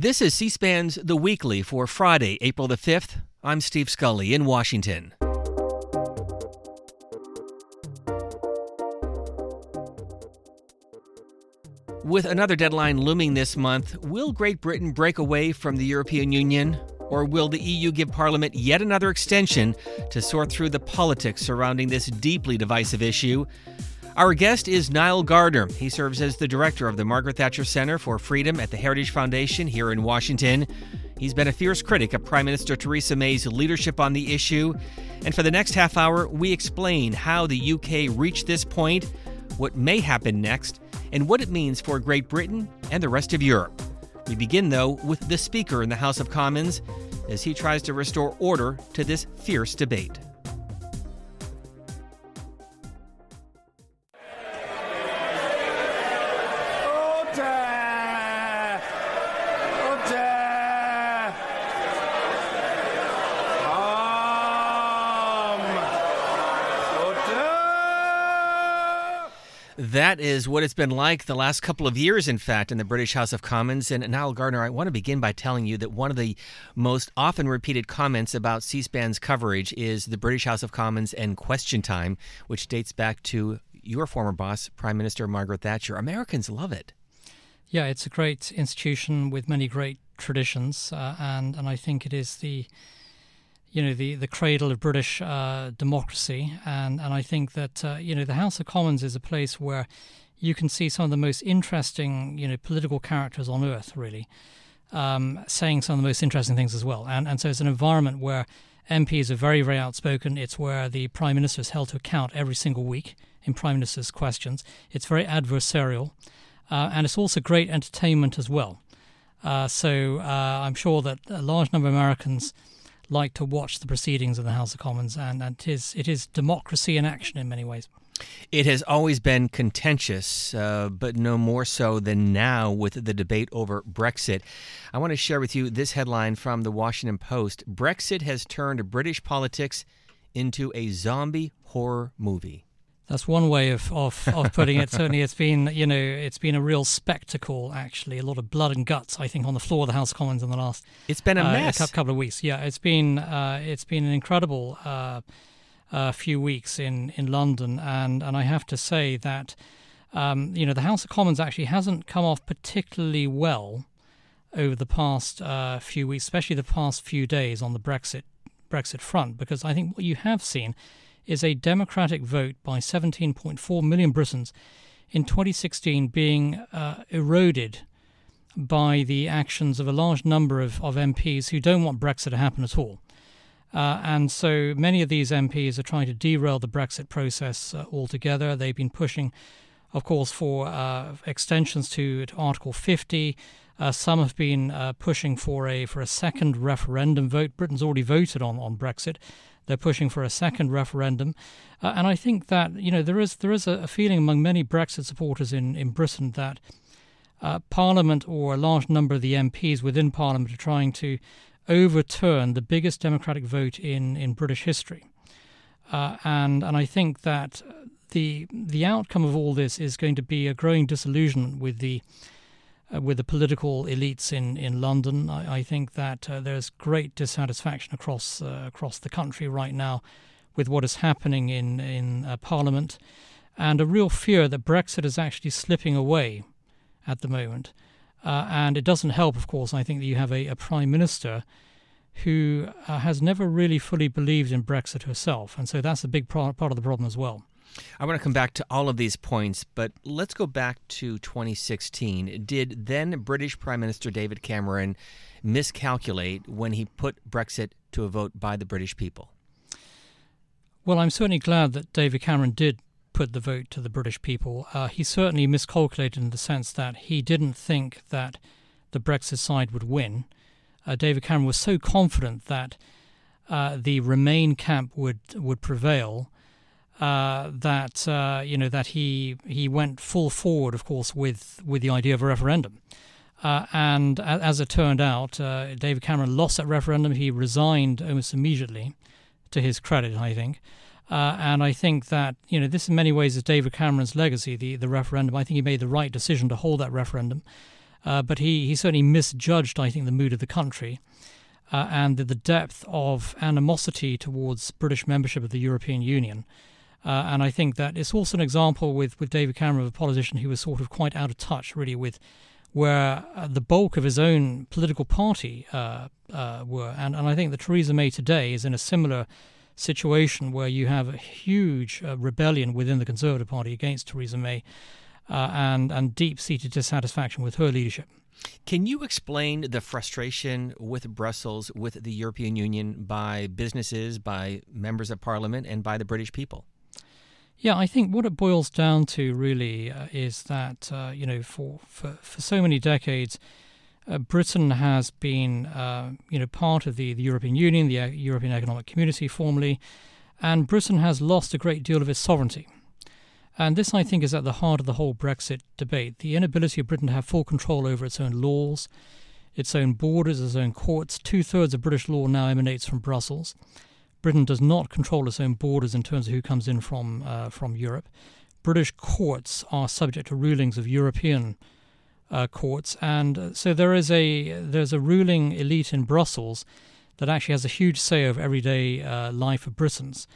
This is C SPAN's The Weekly for Friday, April the 5th. I'm Steve Scully in Washington. With another deadline looming this month, will Great Britain break away from the European Union? Or will the EU give Parliament yet another extension to sort through the politics surrounding this deeply divisive issue? Our guest is Nile Gardiner. He serves as the director of the Margaret Thatcher Center for Freedom at the Heritage Foundation here in Washington. He's been a fierce critic of Prime Minister Theresa May's leadership on the issue. And for the next half hour, we explain how the UK reached this point, what may happen next, and what it means for Great Britain and the rest of Europe. We begin, though, with the Speaker in the House of Commons as he tries to restore order to this fierce debate. That is what it's been like the last couple of years, in fact, in the British House of Commons. And Nile Gardiner, I want to begin by telling you that one of the most often repeated comments about C SPAN's coverage is the British House of Commons and Question Time, which dates back to your former boss, Prime Minister Margaret Thatcher. Americans love it. Yeah, it's a great institution with many great traditions, uh, and and I think it is the you know the the cradle of British uh, democracy, and and I think that uh, you know the House of Commons is a place where you can see some of the most interesting you know political characters on earth, really, um, saying some of the most interesting things as well, and and so it's an environment where MPs are very very outspoken. It's where the Prime Minister is held to account every single week in Prime Minister's questions. It's very adversarial, uh, and it's also great entertainment as well. Uh, so uh, I'm sure that a large number of Americans like to watch the proceedings of the House of Commons, and, and it is it is democracy in action in many ways. It has always been contentious, uh, but no more so than now with the debate over Brexit. I want to share with you this headline from the Washington Post Brexit has turned British politics into a zombie horror movie. That's one way of, of, of putting it. Certainly, it's been you know it's been a real spectacle. Actually, a lot of blood and guts. I think on the floor of the House of Commons in the last. It's been a uh, mess. A couple of weeks. Yeah, it's been uh, it's been an incredible uh, uh, few weeks in, in London, and and I have to say that um, you know the House of Commons actually hasn't come off particularly well over the past uh, few weeks, especially the past few days on the Brexit Brexit front, because I think what you have seen is a democratic vote by 17.4 million Britons in 2016 being uh, eroded by the actions of a large number of, of MPs who don't want Brexit to happen at all. Uh, and so many of these MPs are trying to derail the Brexit process uh, altogether. They've been pushing, of course, for uh, extensions to, to, Article 50. Uh, some have been uh, pushing for a for a second referendum vote. Britain's already voted on, on Brexit, they're pushing for a second referendum, uh, and I think that you know there is there is a, feeling among many Brexit supporters in in Britain that uh, Parliament or a large number of the MPs within Parliament are trying to overturn the biggest democratic vote in in British history, uh, and and I think that the the outcome of all this is going to be a growing disillusionment with the uh, with the political elites in, in London. I, I think that uh, there's great dissatisfaction across uh, across the country right now with what is happening in in uh, Parliament, and a real fear that Brexit is actually slipping away at the moment. Uh, and it doesn't help, of course. I think that you have a, a prime minister who uh, has never really fully believed in Brexit herself, and so that's a big part of the problem as well. I want to come back to all of these points, but let's go back to 2016. Did then British Prime Minister David Cameron miscalculate when he put Brexit to a vote by the British people? Well, I'm certainly glad that David Cameron did put the vote to the British people. Uh, he certainly miscalculated in the sense that he didn't think that the Brexit side would win. Uh, David Cameron was so confident that uh, the Remain camp would would prevail uh, that uh, you know that he he went full forward, of course, with with the idea of a referendum. Uh, and as it turned out, uh, David Cameron lost that referendum. He resigned almost immediately, to his credit, I think. Uh, and I think that you know this in many ways is David Cameron's legacy, the the referendum. I think he made the right decision to hold that referendum. But he, he certainly misjudged, I think, the mood of the country and the, the, depth of animosity towards British membership of the European Union. Uh, and I think that it's also an example with, with David Cameron of a politician who was sort of quite out of touch, really, with where uh, the bulk of his own political party uh, uh, were. And, and I think that Theresa May today is in a similar situation where you have a huge uh, rebellion within the Conservative Party against Theresa May uh, and, and deep seated dissatisfaction with her leadership. Can you explain the frustration with Brussels, with the European Union, by businesses, by members of parliament, and by the British people? Yeah, I think what it boils down to really uh, is that uh, you know for, for for so many decades, uh, Britain has been uh, you know part of the, the European Union, the uh, European Economic Community formerly, and Britain has lost a great deal of its sovereignty. And this, I think, is at the heart of the whole Brexit debate: the inability of Britain to have full control over its own laws, its own borders, its own courts. Two thirds of British law now emanates from Brussels Britain does not control its own borders in terms of who comes in from uh, from Europe. British courts are subject to rulings of European uh, courts, and uh, so there is a there's a ruling elite in Brussels that actually has a huge say over everyday uh, life of Britons.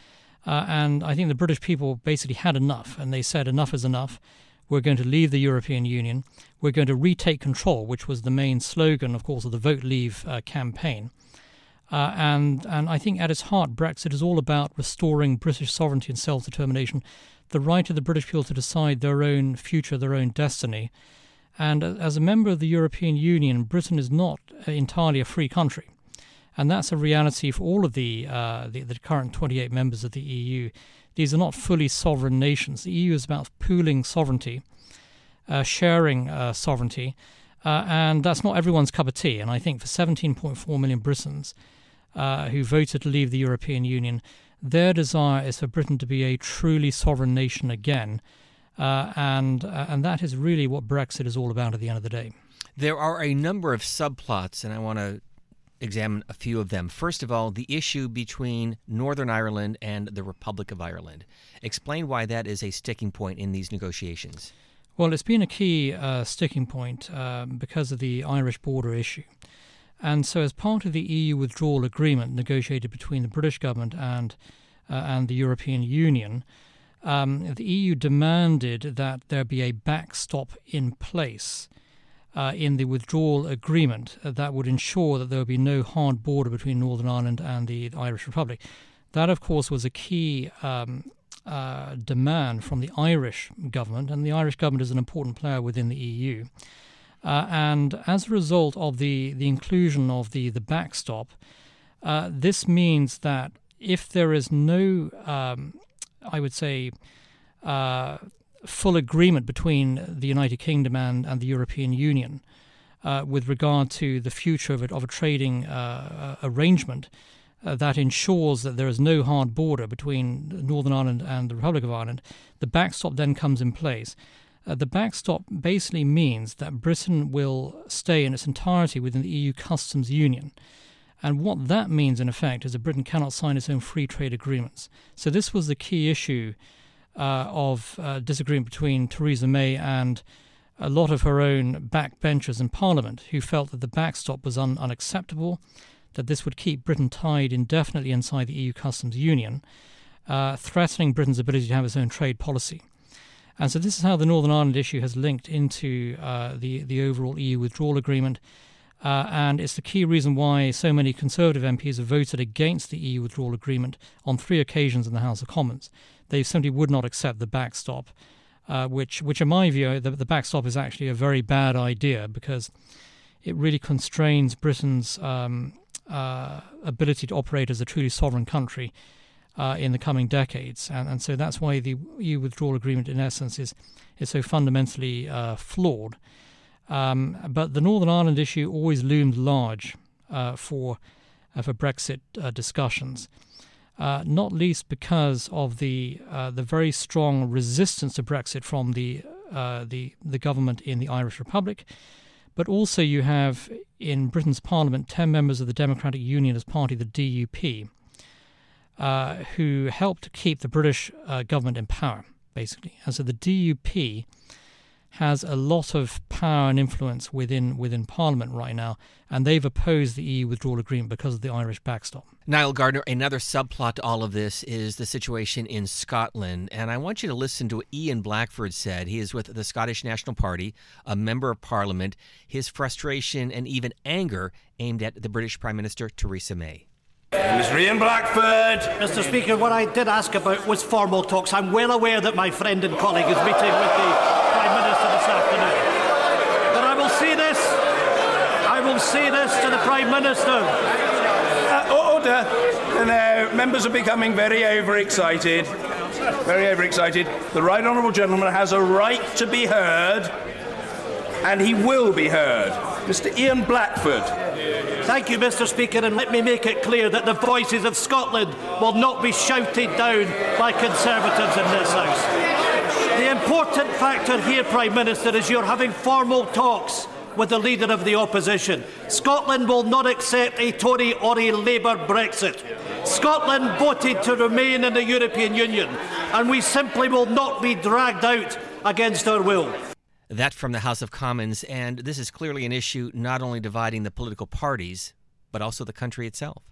Uh, and I think the British people basically had enough, and they said enough is enough. We're going to leave the European Union. We're going to retake control, which was the main slogan, of course, of the Vote Leave uh, campaign. Uh, and and I think at its heart, Brexit is all about restoring British sovereignty and self determination, the right of the British people to decide their own future, their own destiny. And as a member of the European Union, Britain is not entirely a free country. And that's a reality for all of the, uh, the, the current 28 members of the EU. These are not fully sovereign nations. The EU is about pooling sovereignty, uh, sharing uh, sovereignty, uh, and that's not everyone's cup of tea. And I think for 17.4 million Britons, uh, who voted to leave the European Union, their desire is for Britain to be a truly sovereign nation again. Uh, and uh, and that is really what Brexit is all about at the end of the day. There are a number of subplots, and I want to examine a few of them. First of all, the issue between Northern Ireland and the Republic of Ireland. Explain why that is a sticking point in these negotiations. Well, it's been a key uh, sticking point uh, because of the Irish border issue. And so, as part of the EU withdrawal agreement negotiated between the British government and uh, and the European Union, um, the EU demanded that there be a backstop in place uh, in the withdrawal agreement that would ensure that there would be no hard border between Northern Ireland and the Irish Republic. That, of course, was a key um, uh, demand from the Irish government, and the Irish government is an important player within the EU. Uh, and as a result of the, the inclusion of the, the backstop, uh, this means that if there is no, um, I would say, uh, full agreement between the United Kingdom and, and the European Union uh, with regard to the future of, it, of a trading uh, uh, arrangement, that ensures that there is no hard border between Northern Ireland and the Republic of Ireland, the backstop then comes in place. Uh, the backstop basically means that Britain will stay in its entirety within the EU customs union. And what that means, in effect, is that Britain cannot sign its own free trade agreements. So, this was the key issue uh, of uh, disagreement between Theresa May and a lot of her own backbenchers in Parliament who felt that the backstop was un- unacceptable, that this would keep Britain tied indefinitely inside the EU customs union, uh, threatening Britain's ability to have its own trade policy. And so this is how the Northern Ireland issue has linked into uh, the the overall EU withdrawal agreement. Uh, and it's the key reason why so many Conservative MPs have voted against the EU withdrawal agreement on three occasions in the House of Commons. They simply would not accept the backstop, uh, which, which, in my view, the, the, backstop is actually a very bad idea because it really constrains Britain's um, uh, ability to operate as a truly sovereign country uh, in the coming decades. And, and so that's why the EU withdrawal agreement, in essence, is, is so fundamentally uh, flawed. Um, but the Northern Ireland issue always loomed large uh, for, uh, for Brexit uh, discussions. Uh, not least because of the the very strong resistance to Brexit from the the the government in the Irish Republic, but also you have in Britain's Parliament ten members of the Democratic Unionist Party, the DUP, uh, who helped keep the British uh, government in power, basically. And so the DUP has a lot of power and influence within within Parliament right now, and they've opposed the EU withdrawal agreement because of the Irish backstop. Nile Gardiner, another subplot to all of this is the situation in Scotland, and I want you to listen to what Ian Blackford said. He is with the Scottish National Party, a member of Parliament. His frustration and even anger aimed at the British Prime Minister Theresa May. Mr. Ian Blackford. Mr. Speaker, what I did ask about was formal talks. I'm well aware that my friend and colleague is meeting with the Prime Minister this afternoon. But I will say this. I will say this to the Prime Minister. Uh, order. Now, members are becoming very overexcited. Very overexcited. The right honourable gentleman has a right to be heard, and he will be heard. Mr. Ian Blackford. Thank you, Mr. Speaker, and let me make it clear that the voices of Scotland will not be shouted down by Conservatives in this House. The important factor here, Prime Minister, is you're having formal talks with the leader of the opposition. Scotland will not accept a Tory or a Labour Brexit. Scotland voted to remain in the European Union, and we simply will not be dragged out against our will. That from the House of Commons, and this is clearly an issue not only dividing the political parties, but also the country itself.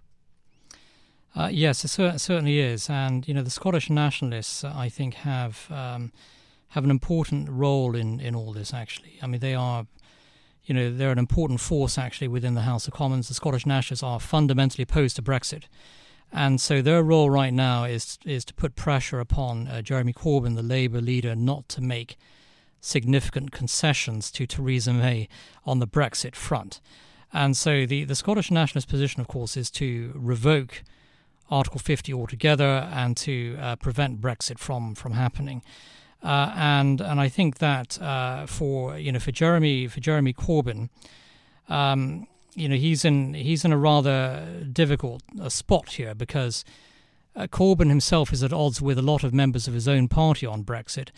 Uh, yes, it cer- certainly is, and you know the Scottish nationalists, I think, have um, have an important role in, in all this. Actually, I mean, they are, you know, they're an important force actually within the House of Commons. The Scottish nationalists are fundamentally opposed to Brexit, and so their role right now is is to put pressure upon uh, Jeremy Corbyn, the Labour leader, not to make significant concessions to Theresa May on the Brexit front. And so the, the Scottish nationalist position, of course, is to revoke Article 50 altogether and to uh, prevent Brexit from, from happening. Uh, and and I think that uh, for you know for Jeremy for Jeremy Corbyn, um, you know he's in he's in a rather difficult uh, spot here because uh, Corbyn himself is at odds with a lot of members of his own party on Brexit,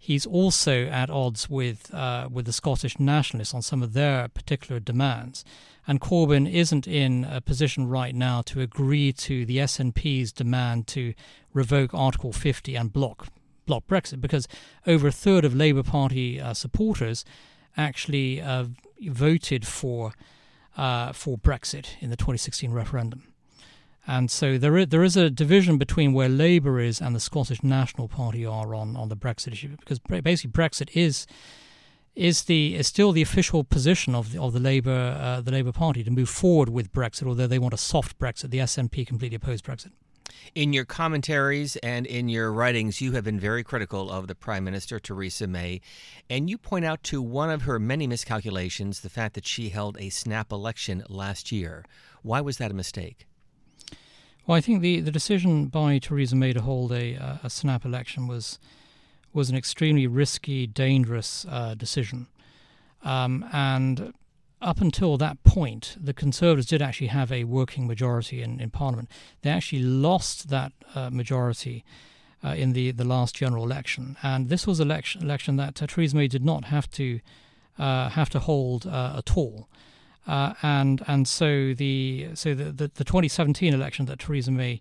he's also at odds with uh, with the Scottish nationalists on some of their particular demands. And Corbyn isn't in a position right now to agree to the SNP's demand to revoke Article 50 and block block Brexit because over a third of Labour Party uh, supporters actually uh, voted for uh, for Brexit in the 2016 referendum. And so there is, there is a division between where Labour is and the Scottish National Party are on, on the Brexit issue, because basically Brexit is is the is still the official position of the, of the Labour uh, the Labour Party to move forward with Brexit, although they want a soft Brexit. The SNP completely oppose Brexit. In your commentaries and in your writings, you have been very critical of the Prime Minister, Theresa May, and you point out to one of her many miscalculations the fact that she held a snap election last year. Why was that a mistake? Well, I think the, the decision by Theresa May to hold a, a snap election was was an extremely risky, dangerous uh, decision. Um, and up until that point, the Conservatives did actually have a working majority in, in Parliament. They actually lost that uh, majority uh, in the, the last general election, and this was election election that uh, Theresa May did not have to uh, have to hold uh, at all. Uh, and and so the so the, the, the 2017 election that Theresa May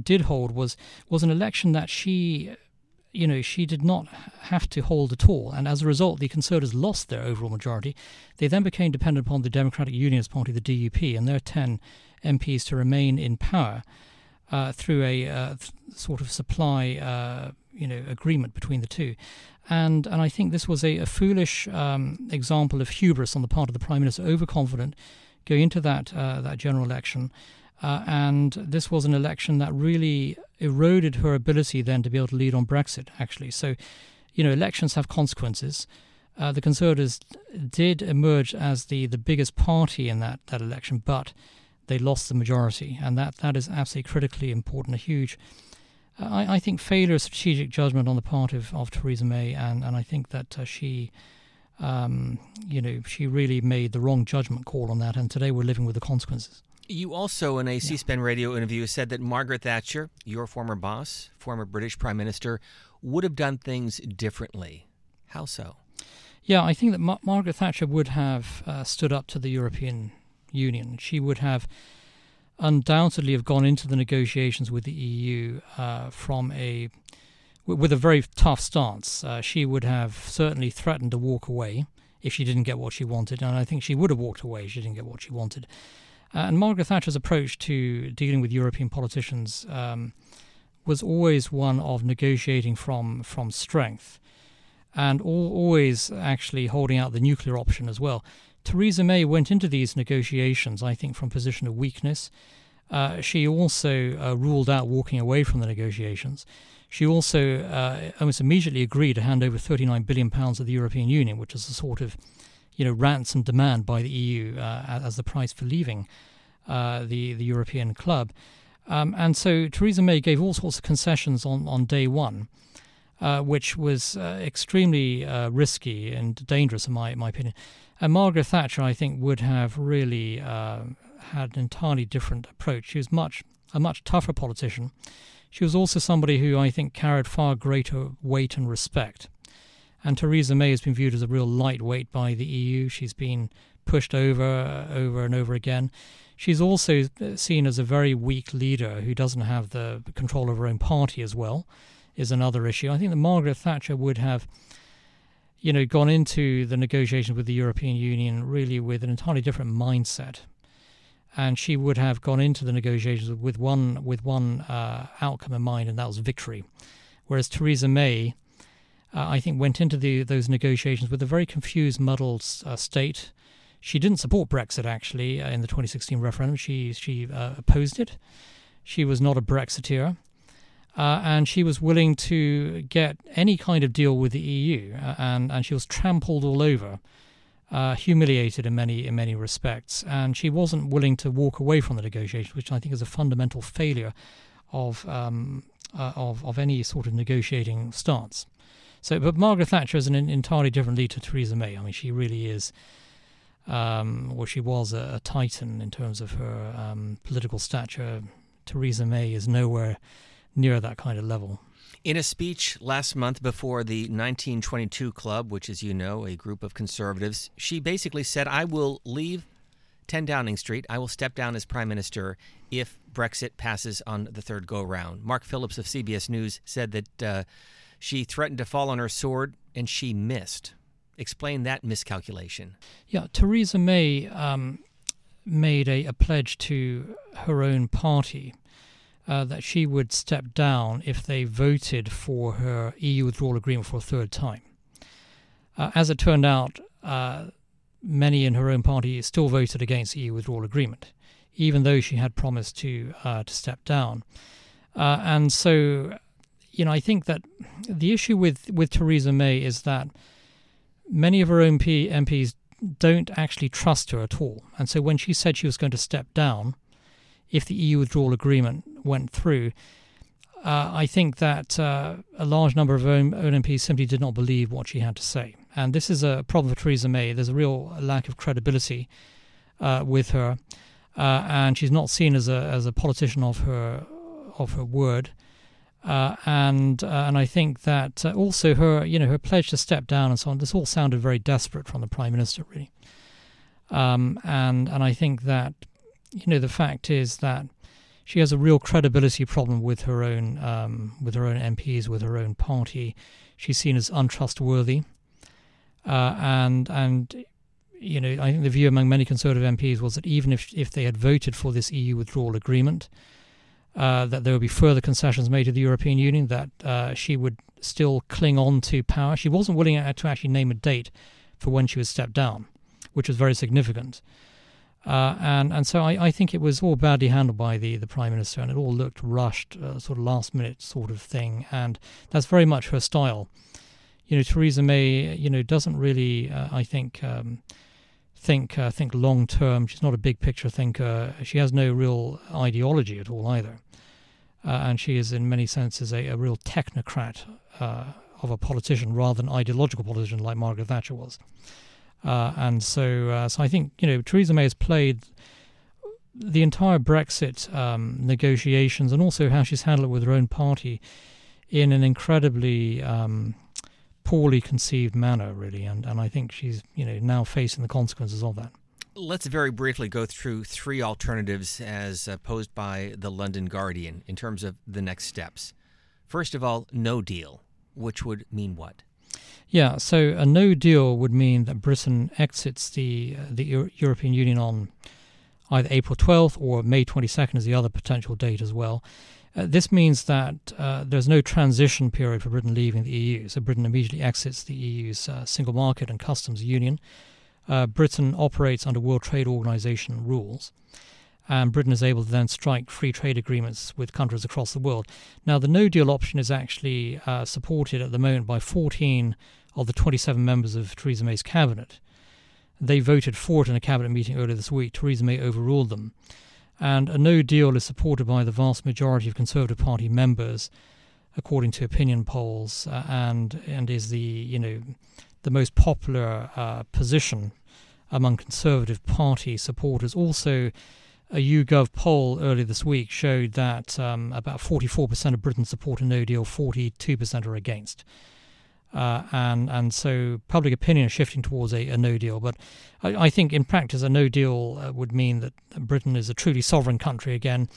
did hold was was an election that she you know she did not have to hold at all. And as a result the conservatives lost their overall majority. They then became dependent upon the democratic unionist party the DUP and their 10 MPs to remain in power uh, through a uh, th- sort of supply uh, you know agreement between the two and and I think this was a, a foolish um, example of hubris on the part of the prime minister, overconfident, going into that uh, that general election, uh, and this was an election that really eroded her ability then to be able to lead on Brexit. Actually, so you know elections have consequences. Uh, the Conservatives did emerge as the, the biggest party in that, that election, but they lost the majority, and that, that is absolutely critically important, a huge I, I, think failure of strategic judgment on the part of, of Theresa May, and, and I think that uh, she, um, you know, she really made the wrong judgment call on that, and today we're living with the consequences. You also, in a C SPAN radio interview, said that Margaret Thatcher, your former boss, former British Prime Minister, would have done things differently. How so? Yeah, I think that Ma- Margaret Thatcher would have uh, stood up to the European Union. She would have undoubtedly have gone into the negotiations with the EU uh, from a with a very tough stance. Uh, she would have certainly threatened to walk away if she didn't get what she wanted, and I think she would have walked away if she didn't get what she wanted. Uh, and Margaret Thatcher's approach to dealing with European politicians um, was always one of negotiating from from strength, and all, always actually holding out the nuclear option as well. Theresa May went into these negotiations, I think, from a position of weakness. Uh, she also uh, ruled out walking away from the negotiations. She also uh, almost immediately agreed to hand over 39 billion pounds to the European Union, which is a sort of, you know, ransom demand by the EU uh, as the price for leaving uh, the the European club. Um, and so Theresa May gave all sorts of concessions on on day one. Uh, which was extremely risky and dangerous, in my, my opinion. And Margaret Thatcher, I think, would have really uh, had an entirely different approach. She was much a much tougher politician. She was also somebody who I think carried far greater weight and respect. And Theresa May has been viewed as a real lightweight by the EU. She's been pushed over, over and over again. She's also uh, seen as a very weak leader who doesn't have the control of her own party as well, is another issue. I think that Margaret Thatcher would have, you know, gone into the negotiations with the European Union really with an entirely different mindset and she would have gone into the negotiations with one with one uh, outcome in mind, and that was victory. Whereas Theresa May, uh, I think, went into the, those negotiations with a very confused, muddled uh, state. She didn't support Brexit actually uh, in the 2016 referendum. She she uh, opposed it. She was not a Brexiteer. Uh, and she was willing to get any kind of deal with the EU, and, and she was trampled all over uh, humiliated in many in many respects, and she wasn't willing to walk away from the negotiations, which I think is a fundamental failure of um, uh, of of any sort of negotiating stance. So, but Margaret Thatcher is an entirely different lead to Theresa May. I mean, she really is. Um, well, she was a, a, titan in terms of her um, political stature. Theresa May is nowhere near that kind of level. In a speech last month before the 1922 Club, which is, you know, a group of conservatives, she basically said, I will leave 10 Downing Street. I will step down as Prime Minister if Brexit passes on the third go round. Mark Phillips of CBS News said that uh, she threatened to fall on her sword and she missed. Explain that miscalculation. Yeah, Theresa May um, made a, a pledge to her own party uh, that she would step down if they voted for her EU withdrawal agreement for a third time. Uh, as it turned out, uh, many in her own party still voted against the EU withdrawal agreement, even though she had promised to uh, to step down. Uh, and so, you know, I think that the issue with with Theresa May is that many of her own MPs don't actually trust her at all. And so when she said she was going to step down, if the EU withdrawal agreement went through, uh, I think that uh, a large number of MPs simply did not believe what she had to say. And this is a problem for Theresa May. There's a real lack of credibility uh, with her, uh, and she's not seen as a as a politician of her of her word. Uh, and uh, and I think that also her you know her pledge to step down and so on. This all sounded very desperate from the prime minister, really. Um, and and I think that you know, the fact is that she has a real credibility problem with her own um, with her own MPs, with her own party. She's seen as untrustworthy, uh, and and you know, I think the view among many Conservative MPs was that even if if they had voted for this EU withdrawal agreement, uh, that there would be further concessions made to the European Union, that uh, she would still cling on to power. She wasn't willing to actually name a date for when she would step down, which was very significant. Uh, and and so I, I think it was all badly handled by the, the prime minister, and it all looked rushed, uh, sort of last minute sort of thing, and that's very much her style. You know, Theresa May, you know, doesn't really, uh, I think, um, think uh, think long term. She's not a big picture thinker. She has no real ideology at all either, uh, and she is in many senses a, a real technocrat uh, of a politician rather than ideological politician like Margaret Thatcher was. Uh, and so, uh, so I think you know Theresa May has played the entire Brexit um, negotiations and also how she's handled it with her own party in an incredibly um, poorly conceived manner, really. And and I think she's you know now facing the consequences of that. Let's very briefly go through three alternatives as posed by the London Guardian in terms of the next steps. First of all, no deal, which would mean what? Yeah, so a no deal would mean that Britain exits the uh, the Euro- European Union on either April 12th or May 22nd is the other potential date as well. Uh, this means that uh, there's no transition period for Britain leaving the EU. So Britain immediately exits the EU's uh, single market and customs union. Uh, Britain operates under World Trade Organization rules and Britain is able to then strike free trade agreements with countries across the world. Now, the no deal option is actually uh, supported at the moment by 14 of the 27 members of Theresa May's cabinet. They voted for it in a cabinet meeting earlier this week. Theresa May overruled them. And a no deal is supported by the vast majority of Conservative Party members, according to opinion polls, uh, and and is the you know the most popular uh, position among Conservative Party supporters. Also, a YouGov poll earlier this week showed that um, about 44% of Britons support a no deal, 42% are against. Uh, and and so public opinion is shifting towards a, a no deal. But I, I, think in practice, a no deal uh, would mean that Britain is a truly sovereign country again.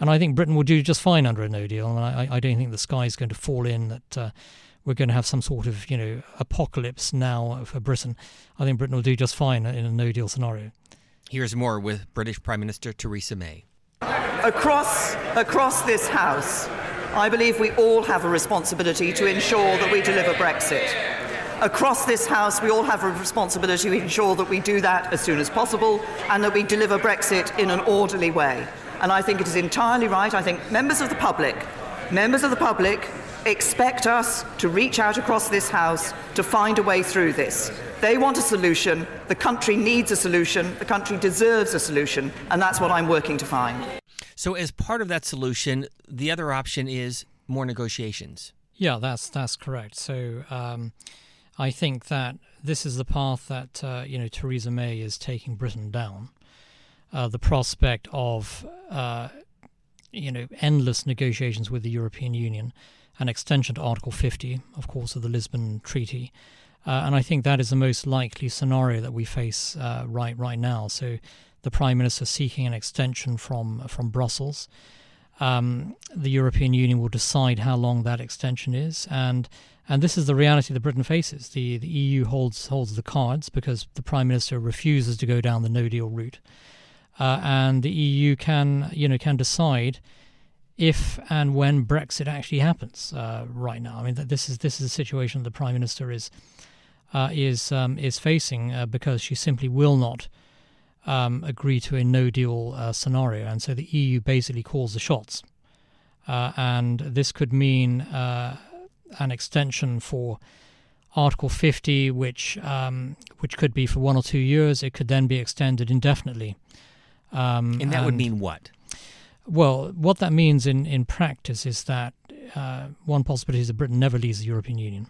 And I think Britain will do just fine under a no deal. And I, I don't think the sky is going to fall in that uh, we're going to have some sort of you know apocalypse now for Britain. I think Britain will do just fine in a no deal scenario. Here's more with British Prime Minister Theresa May. Across, across this House, I believe we all have a responsibility to ensure that we deliver Brexit. Across this House, we all have a responsibility to ensure that we do that as soon as possible and that we deliver Brexit in an orderly way. And I think it is entirely right. I think members of the public, members of the public expect us to reach out across this House to find a way through this. They want a solution. The country needs a solution. The country deserves a solution. And that's what I'm working to find. So, as part of that solution, the other option is more negotiations. Yeah, that's that's correct. So, um, I think that this is the path that uh, you know Theresa May is taking Britain down. Uh, the prospect of uh, you know endless negotiations with the European Union, an extension to Article 50, of course, of the Lisbon Treaty, uh, and I think that is the most likely scenario that we face uh, right right now. So the Prime Minister seeking an extension from from Brussels. Um, the European Union will decide how long that extension is, and and this is the reality that Britain faces. The the EU holds holds the cards because the Prime Minister refuses to go down the No Deal route, uh, and the EU can you know can decide if and when Brexit actually happens. Uh, right now, I mean this is this is a situation the Prime Minister is uh, is um, is facing uh, because she simply will not um, agree to a no deal uh, scenario, and so the EU basically calls the shots, uh, and this could mean uh, an extension for Article 50, which um, which could be for one or two years. It could then be extended indefinitely. Um, and that and, would mean what? Well, what that means in, in practice is that uh, one possibility is that Britain never leaves the European Union.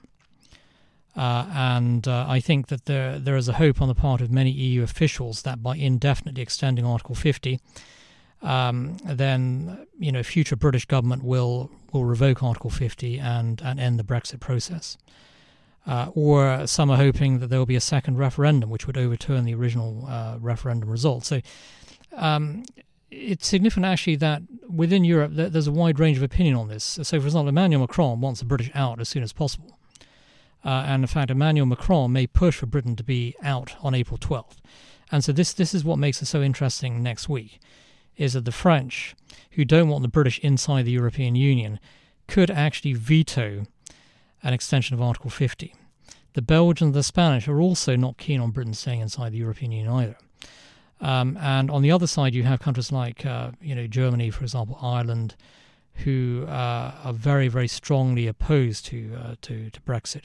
Uh, and uh, I think that there there is a hope on the part of many EU officials that by indefinitely extending Article 50, um, then you know future British government will will revoke Article 50 and and end the Brexit process. Uh, or some are hoping that there will be a second referendum which would overturn the original uh, referendum result. So um, it's significant actually that within Europe there's a wide range of opinion on this. So, for example, Emmanuel Macron wants the British out as soon as possible. Uh, and in fact, Emmanuel Macron may push for Britain to be out on April 12th. And so this this is what makes it so interesting next week, is that the French, who don't want the British inside the European Union, could actually veto an extension of Article 50. The Belgians and the Spanish are also not keen on Britain staying inside the European Union either. Um, and on the other side, you have countries like, uh, you know, Germany, for example, Ireland, who uh, are very, very strongly opposed to uh, to, to Brexit.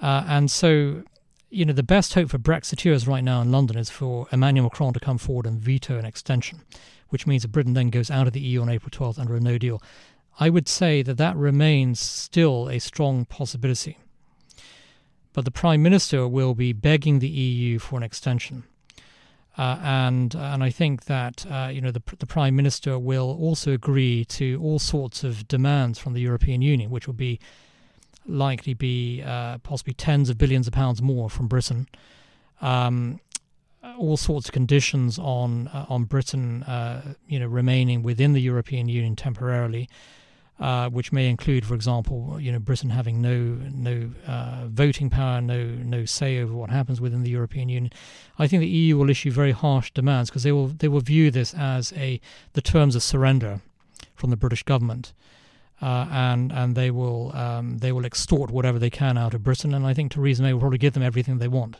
Uh, and so, you know, the best hope for Brexiteers right now in London is for Emmanuel Macron to come forward and veto an extension, which means that Britain then goes out of the EU on April 12th under a no deal. I would say that that remains still a strong possibility. But the Prime Minister will be begging the EU for an extension. Uh, and and I think that uh, you know the the prime minister will also agree to all sorts of demands from the European Union, which will be likely be uh, possibly tens of billions of pounds more from Britain. Um, all sorts of conditions on uh, on Britain, uh, you know, remaining within the European Union temporarily. Uh, which may include, for example, you know, Britain having no no uh, voting power, no no say over what happens within the European Union. I think the EU will issue very harsh demands because they will they will view this as a the terms of surrender from the British government, uh, and and they will um, they will extort whatever they can out of Britain. And I think Theresa May will probably give them everything they want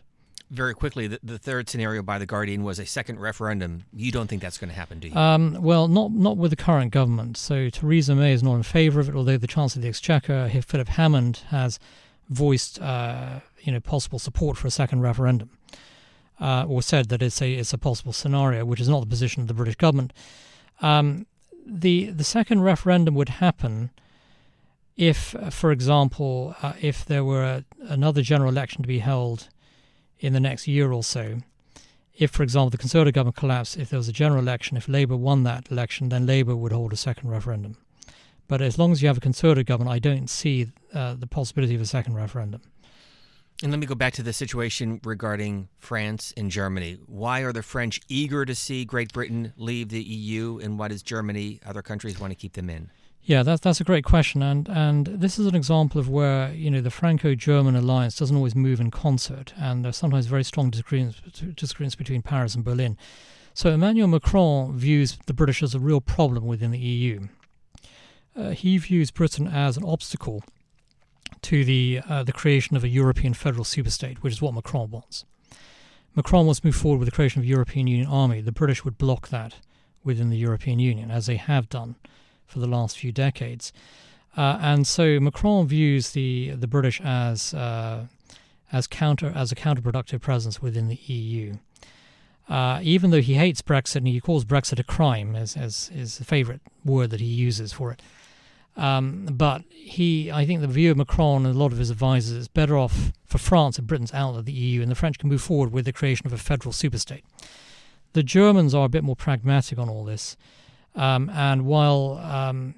very quickly, the, the, third scenario by the Guardian was a second referendum. You don't think that's going to happen, do you? Um, well, not not with the current government. So Theresa May is not in favour of it, although the Chancellor of the Exchequer, Philip Hammond, has voiced uh, you know possible support for a second referendum, uh, or said that it's a it's a possible scenario, which is not the position of the British government. Um, the the second referendum would happen if, for example, uh, if there were a, another general election to be held in the next year or so. If, for example, the Conservative government collapsed, if there was a general election, if Labour won that election, then Labour would hold a second referendum. But as long as you have a Conservative government, I don't see uh, the possibility of a second referendum. And let me go back to the situation regarding France and Germany. Why are the French eager to see Great Britain leave the EU, and why does Germany, other countries, want to keep them in? Yeah, that's that's a great question, and and this is an example of where you know the Franco-German alliance doesn't always move in concert, and there's sometimes very strong disagreements, disagreements between Paris and Berlin. So Emmanuel Macron views the British as a real problem within the EU. Uh, he views Britain as an obstacle to the uh, the creation of a European federal superstate, which is what Macron wants. Macron wants to move forward with the creation of a European Union army. The British would block that within the European Union, as they have done for the last few decades. Uh, and so Macron views the the British as uh, as counter as a counterproductive presence within the EU. Uh, even though he hates Brexit and he calls Brexit a crime, as as is the favourite word that he uses for it. Um, but he, I think, the view of Macron and a lot of his advisors is better off for France and Britain's out of the EU, and the French can move forward with the creation of a federal superstate. The Germans are a bit more pragmatic on all this. Um, and while um,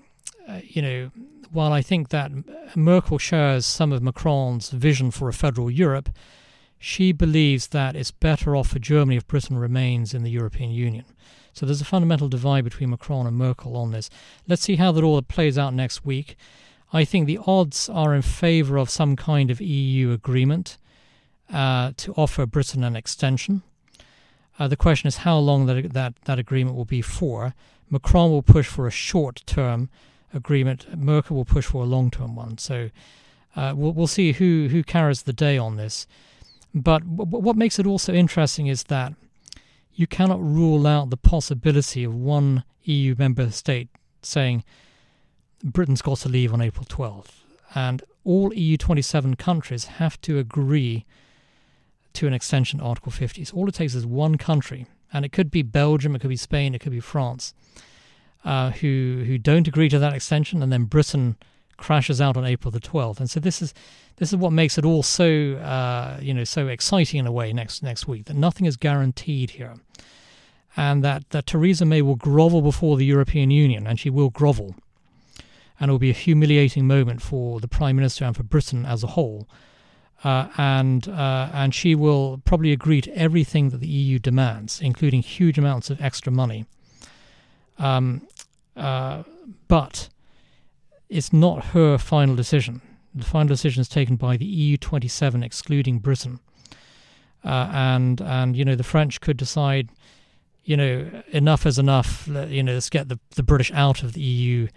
uh, you know, while I think that Merkel shares some of Macron's vision for a federal Europe, she believes that it's better off for Germany if Britain remains in the European Union. So there's a fundamental divide between Macron and Merkel on this. Let's see how that all plays out next week. I think the odds are in favour of some kind of EU agreement uh, to offer Britain an extension. Uh, the question is how long that, that that agreement will be for. Macron will push for a short term agreement. Merkel will push for a long term one. So uh, we'll, we'll see who, who carries the day on this. But w- what makes it also interesting is that you cannot rule out the possibility of one EU member state saying Britain's got to leave on April 12th. And all EU 27 countries have to agree to an extension Article 50. So all it takes is one country and it could be Belgium, it could be Spain, it could be France, uh, who who don't agree to that extension, and then Britain crashes out on April the 12th. And so this is this is what makes it all so uh, you know so exciting in a way next next week that nothing is guaranteed here, and that that Theresa May will grovel before the European Union, and she will grovel, and it will be a humiliating moment for the Prime Minister and for Britain as a whole uh, and uh, and she will probably agree to everything that the EU demands, including huge amounts of extra money. Um, uh, but it's not her final decision. The final decision is taken by the EU 27, excluding Britain. Uh, and and you know the French could decide, you know, enough is enough. You know, let's get the the British out of the EU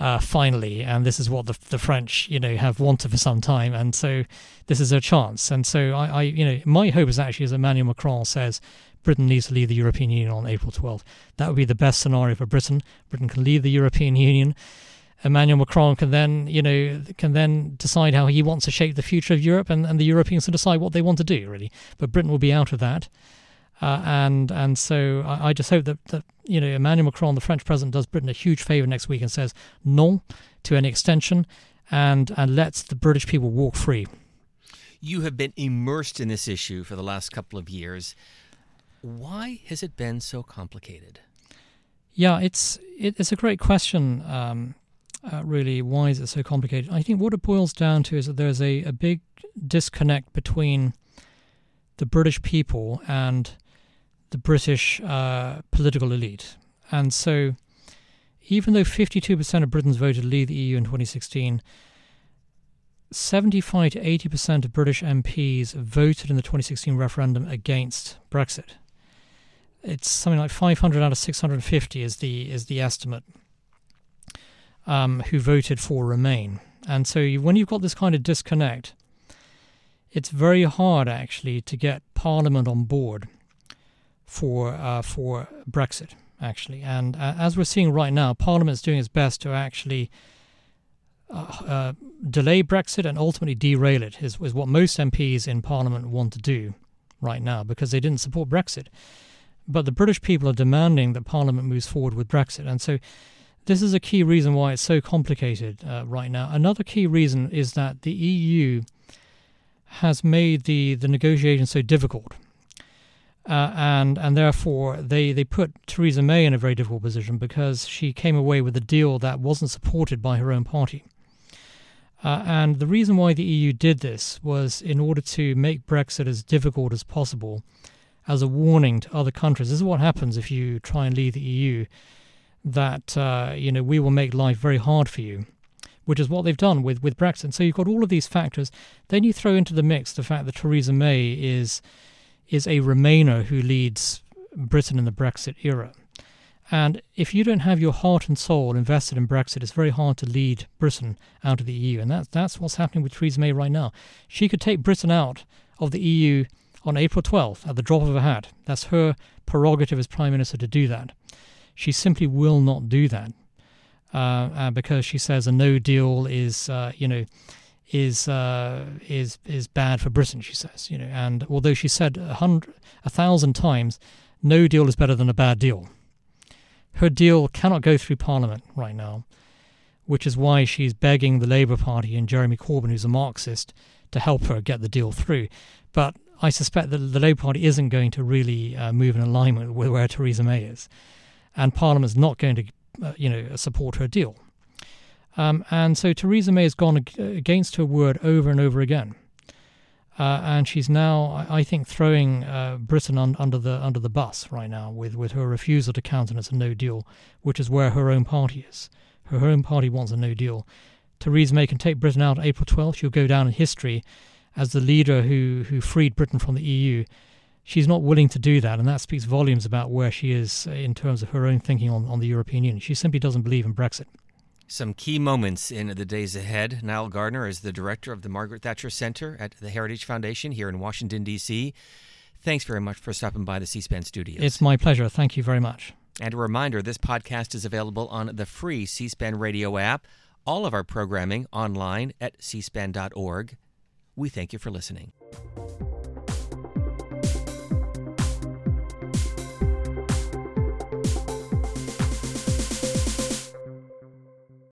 uh, finally, and this is what the, the French, you know, have wanted for some time, and so this is a chance. And so I, I, you know, my hope is actually as Emmanuel Macron says, Britain needs to leave the European Union on April 12th. That would be the best scenario for Britain. Britain can leave the European Union. Emmanuel Macron can then, you know, can then decide how he wants to shape the future of Europe, and, and the Europeans can decide what they want to do, really. But Britain will be out of that. Uh, and and so I, I, just hope that, that you know Emmanuel Macron, the French president, does Britain a huge favour next week and says no to any extension, and and lets the British people walk free. You have been immersed in this issue for the last couple of years. Why has it been so complicated? Yeah, it's it, it's a great question. Um, uh, really, why is it so complicated? I think what it boils down to is that there's a, a big disconnect between the British people and the British uh, political elite. And so even though 52% of Britons voted to leave the EU in 2016, 75 to 80% of British MPs voted in the 2016 referendum against Brexit. It's something like 500 out of 650 is the is the estimate um, who voted for Remain. And so when you've got this kind of disconnect, it's very hard actually to get Parliament on board for uh, for Brexit actually. And uh, as we're seeing right now, Parliament is doing its best to actually uh, uh, delay Brexit and ultimately derail it. Is, is what most MPs in Parliament want to do right now because they didn't support Brexit. But the British people are demanding that Parliament moves forward with Brexit, and so this is a key reason why it's so complicated uh, right now. Another key reason is that the EU has made the, the negotiation so difficult. Uh, and and therefore they, they put Theresa May in a very difficult position because she came away with a deal that wasn't supported by her own party. Uh, and the reason why the EU did this was in order to make Brexit as difficult as possible, as a warning to other countries. This is what happens if you try and leave the EU. That uh, you know we will make life very hard for you which is what they've done with, with Brexit. So you've got all of these factors. Then you throw into the mix the fact that Theresa May is is a Remainer who leads Britain in the Brexit era. And if you don't have your heart and soul invested in Brexit, it's very hard to lead Britain out of the EU. And that's that's what's happening with Theresa May right now. She could take Britain out of the EU on April 12th at the drop of a hat. That's her prerogative as Prime Minister to do that. She simply will not do that uh, uh, because she says a no deal is, uh, you know, is uh, is is bad for Britain. She says, you know, and although she said a hundred, a thousand times, no deal is better than a bad deal. Her deal cannot go through Parliament right now, which is why she's begging the Labour Party and Jeremy Corbyn, who's a Marxist, to help her get the deal through. But I suspect that the Labour Party isn't going to really uh, move in alignment with where Theresa May is, and Parliament's not going to uh, you know, support her deal. Um, and so Theresa May has gone against her word over and over again. Uh, and she's now, I think, throwing uh, Britain un- under the under the bus right now with, with her refusal to countenance a No Deal, which is where her own party is. Her, her own party wants a No Deal. Theresa May can take Britain out April 12th. She'll go down in history as the leader who who freed Britain from the EU she's not willing to do that, and that speaks volumes about where she is in terms of her own thinking on, on the European Union. She simply doesn't believe in Brexit. Some key moments in the days ahead. Nile Gardiner is the director of the Margaret Thatcher Center at the Heritage Foundation here in Washington, D.C. Thanks very much for stopping by the C SPAN studios. It's my pleasure. Thank you very much. And a reminder this podcast is available on the free C SPAN radio app, all of our programming online at cspan.org. We thank you for listening.